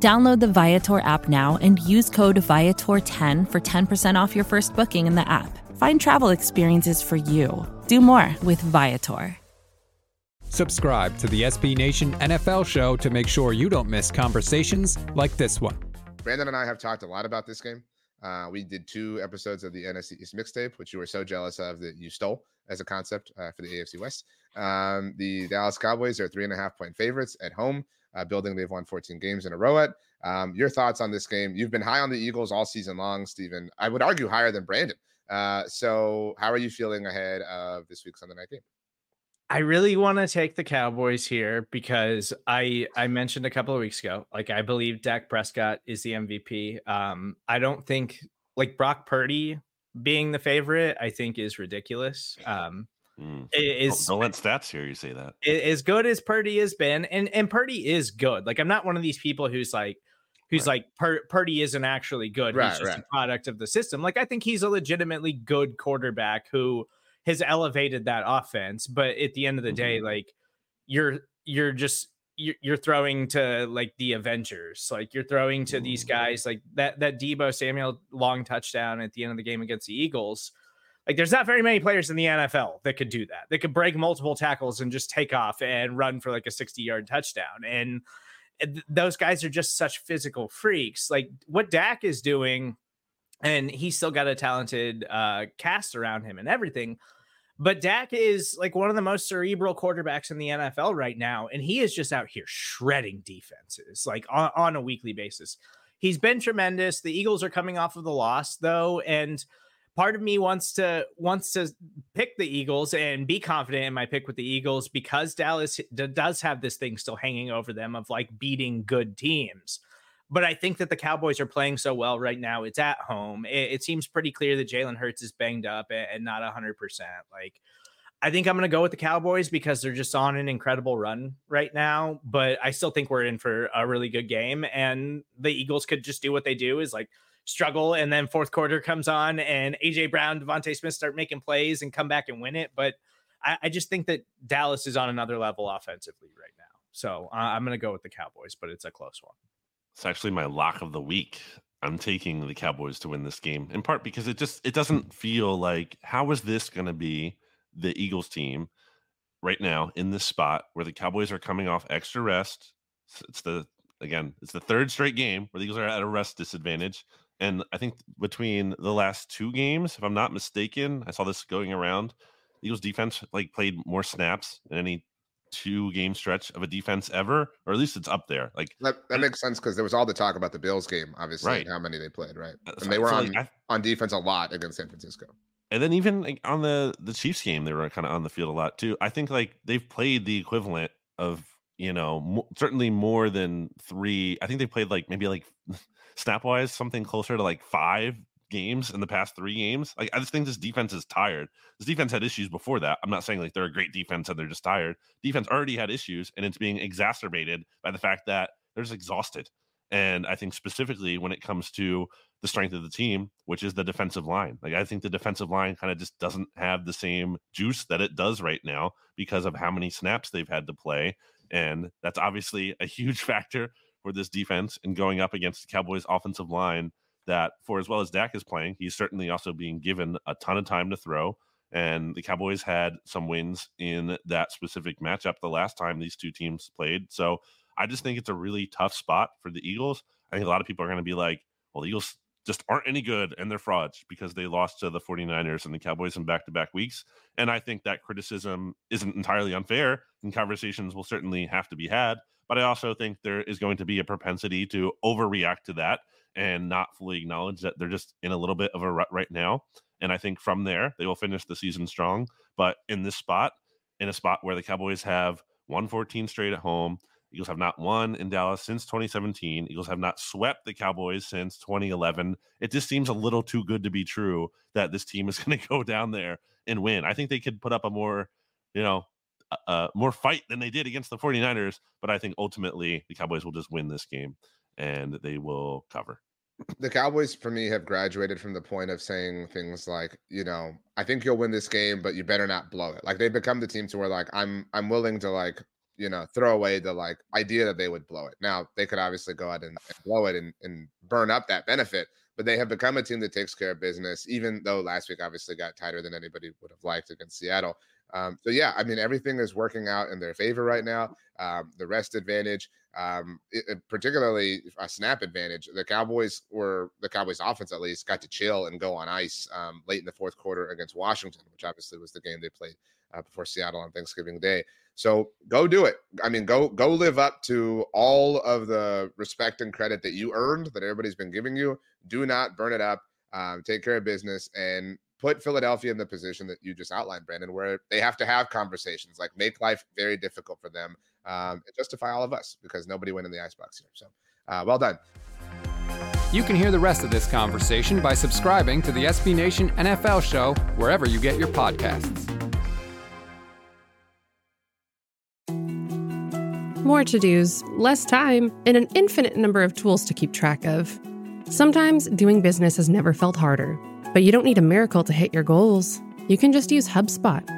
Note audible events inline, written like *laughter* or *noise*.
Download the Viator app now and use code Viator10 for 10% off your first booking in the app. Find travel experiences for you. Do more with Viator. Subscribe to the SB Nation NFL show to make sure you don't miss conversations like this one. Brandon and I have talked a lot about this game. Uh, we did two episodes of the NFC East mixtape, which you were so jealous of that you stole as a concept uh, for the AFC West. Um, the Dallas Cowboys are three and a half point favorites at home, uh, building they've won 14 games in a row at. Um, your thoughts on this game? You've been high on the Eagles all season long, Stephen. I would argue higher than Brandon. Uh, so, how are you feeling ahead of this week's Sunday night game? I really want to take the Cowboys here because I I mentioned a couple of weeks ago, like I believe Dak Prescott is the MVP. Um, I don't think like Brock Purdy being the favorite, I think is ridiculous. Um, mm. is don't, don't let stats here you say that. As good as Purdy has been, and and Purdy is good. Like I'm not one of these people who's like who's right. like Pur- Purdy isn't actually good. Right, he's just right. a product of the system. Like I think he's a legitimately good quarterback who has elevated that offense. But at the end of the day, mm-hmm. like you're you're just you're, you're throwing to like the Avengers, like you're throwing to these mm-hmm. guys, like that that Deebo Samuel long touchdown at the end of the game against the Eagles. Like there's not very many players in the NFL that could do that. That could break multiple tackles and just take off and run for like a 60 yard touchdown. And those guys are just such physical freaks. Like what Dak is doing, and he's still got a talented uh, cast around him and everything. But Dak is like one of the most cerebral quarterbacks in the NFL right now, and he is just out here shredding defenses like on, on a weekly basis. He's been tremendous. The Eagles are coming off of the loss though, and part of me wants to wants to pick the Eagles and be confident in my pick with the Eagles because Dallas d- does have this thing still hanging over them of like beating good teams. But I think that the Cowboys are playing so well right now. It's at home. It, it seems pretty clear that Jalen Hurts is banged up and, and not 100%. Like, I think I'm going to go with the Cowboys because they're just on an incredible run right now. But I still think we're in for a really good game. And the Eagles could just do what they do is like struggle. And then fourth quarter comes on and AJ Brown, DeVonta Smith start making plays and come back and win it. But I, I just think that Dallas is on another level offensively right now. So uh, I'm going to go with the Cowboys, but it's a close one. It's actually my lock of the week. I'm taking the Cowboys to win this game in part because it just it doesn't feel like how is this going to be the Eagles team right now in this spot where the Cowboys are coming off extra rest. It's the again, it's the third straight game where the Eagles are at a rest disadvantage. And I think between the last two games, if I'm not mistaken, I saw this going around. Eagles defense like played more snaps than any two game stretch of a defense ever, or at least it's up there. Like that, that makes sense because there was all the talk about the Bills game, obviously, right. how many they played, right? Uh, and they were so on like, I, on defense a lot against San Francisco. And then even like, on the the Chiefs game, they were kind of on the field a lot too. I think like they've played the equivalent of you know certainly more than three. I think they played like maybe like *laughs* snap wise something closer to like five games in the past three games. Like I just think this defense is tired. This defense had issues before that. I'm not saying like they're a great defense and they're just tired. Defense already had issues, and it's being exacerbated by the fact that they're just exhausted. And I think specifically when it comes to the strength of the team, which is the defensive line. Like I think the defensive line kind of just doesn't have the same juice that it does right now because of how many snaps they've had to play. And that's obviously a huge *laughs* factor for this defense and going up against the Cowboys offensive line that for as well as Dak is playing, he's certainly also being given a ton of time to throw. And the Cowboys had some wins in that specific matchup the last time these two teams played. So I just think it's a really tough spot for the Eagles. I think a lot of people are going to be like, well, the Eagles just aren't any good and they're frauds because they lost to the 49ers and the Cowboys in back to back weeks. And I think that criticism isn't entirely unfair and conversations will certainly have to be had. But I also think there is going to be a propensity to overreact to that and not fully acknowledge that they're just in a little bit of a rut right now. And I think from there, they will finish the season strong. But in this spot, in a spot where the Cowboys have 114 straight at home, Eagles have not won in Dallas since 2017. Eagles have not swept the Cowboys since 2011. It just seems a little too good to be true that this team is *laughs* going to go down there and win. I think they could put up a more, you know, more fight than they did against the 49ers, but I think ultimately the Cowboys will just win this game and they will cover. The Cowboys, for me, have graduated from the point of saying things like, you know, I think you'll win this game, but you better not blow it. Like they've become the team to where like I'm I'm willing to like you know, throw away the like idea that they would blow it. Now they could obviously go out and, and blow it and, and burn up that benefit, but they have become a team that takes care of business, even though last week obviously got tighter than anybody would have liked against Seattle. Um, so yeah, I mean everything is working out in their favor right now. Um, the rest advantage, um, it, particularly a snap advantage. The Cowboys were the Cowboys offense at least got to chill and go on ice um, late in the fourth quarter against Washington, which obviously was the game they played uh, before Seattle on Thanksgiving Day. So go do it. I mean, go go live up to all of the respect and credit that you earned that everybody's been giving you. Do not burn it up. Um, take care of business and put Philadelphia in the position that you just outlined, Brandon, where they have to have conversations, like make life very difficult for them, um, and justify all of us because nobody went in the icebox here. So, uh, well done. You can hear the rest of this conversation by subscribing to the SB Nation NFL show wherever you get your podcasts. More to dos, less time, and an infinite number of tools to keep track of. Sometimes doing business has never felt harder, but you don't need a miracle to hit your goals. You can just use HubSpot